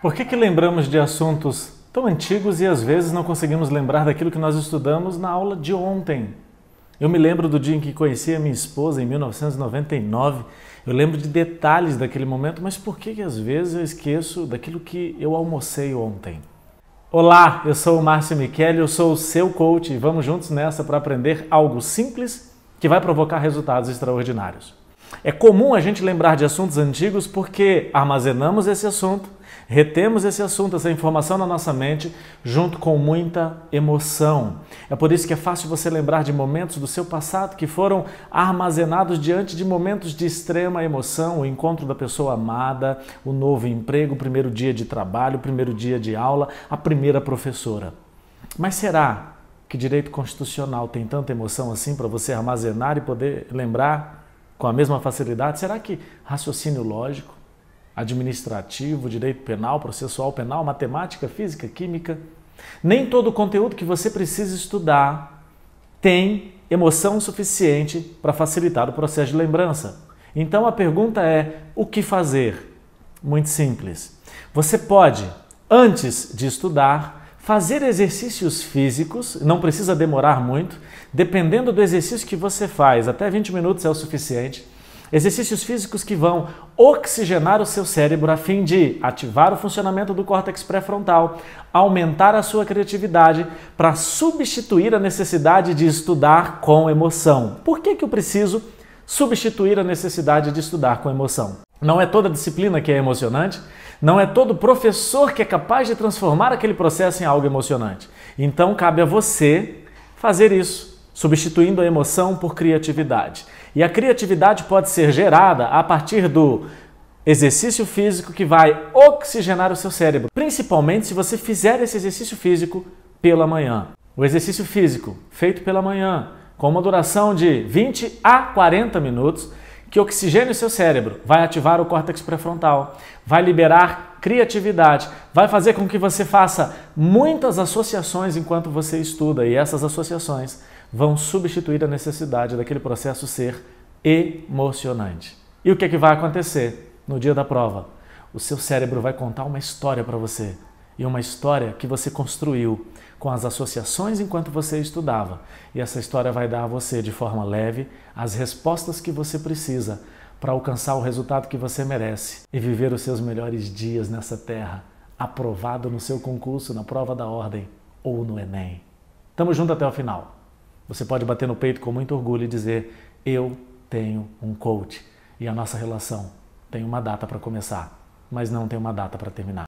Por que, que lembramos de assuntos tão antigos e às vezes não conseguimos lembrar daquilo que nós estudamos na aula de ontem? Eu me lembro do dia em que conheci a minha esposa, em 1999. Eu lembro de detalhes daquele momento, mas por que, que às vezes eu esqueço daquilo que eu almocei ontem? Olá, eu sou o Márcio Michele, eu sou o seu coach e vamos juntos nessa para aprender algo simples que vai provocar resultados extraordinários. É comum a gente lembrar de assuntos antigos porque armazenamos esse assunto, retemos esse assunto, essa informação na nossa mente, junto com muita emoção. É por isso que é fácil você lembrar de momentos do seu passado que foram armazenados diante de momentos de extrema emoção, o encontro da pessoa amada, o novo emprego, o primeiro dia de trabalho, o primeiro dia de aula, a primeira professora. Mas será que direito constitucional tem tanta emoção assim para você armazenar e poder lembrar com a mesma facilidade? Será que raciocínio lógico, administrativo, direito penal, processual penal, matemática, física, química, nem todo o conteúdo que você precisa estudar tem emoção suficiente para facilitar o processo de lembrança. Então a pergunta é: o que fazer? Muito simples. Você pode, antes de estudar, Fazer exercícios físicos, não precisa demorar muito, dependendo do exercício que você faz, até 20 minutos é o suficiente. Exercícios físicos que vão oxigenar o seu cérebro a fim de ativar o funcionamento do córtex pré-frontal, aumentar a sua criatividade para substituir a necessidade de estudar com emoção. Por que, que eu preciso substituir a necessidade de estudar com emoção? Não é toda disciplina que é emocionante, não é todo professor que é capaz de transformar aquele processo em algo emocionante. Então cabe a você fazer isso, substituindo a emoção por criatividade. E a criatividade pode ser gerada a partir do exercício físico que vai oxigenar o seu cérebro, principalmente se você fizer esse exercício físico pela manhã. O exercício físico feito pela manhã, com uma duração de 20 a 40 minutos, que oxigene o seu cérebro, vai ativar o córtex pré-frontal, vai liberar criatividade, vai fazer com que você faça muitas associações enquanto você estuda e essas associações vão substituir a necessidade daquele processo ser emocionante. E o que, é que vai acontecer no dia da prova? O seu cérebro vai contar uma história para você e uma história que você construiu com as associações enquanto você estudava. E essa história vai dar a você, de forma leve, as respostas que você precisa para alcançar o resultado que você merece e viver os seus melhores dias nessa terra, aprovado no seu concurso, na prova da ordem ou no Enem. Tamo junto até o final. Você pode bater no peito com muito orgulho e dizer: Eu tenho um coach. E a nossa relação tem uma data para começar, mas não tem uma data para terminar.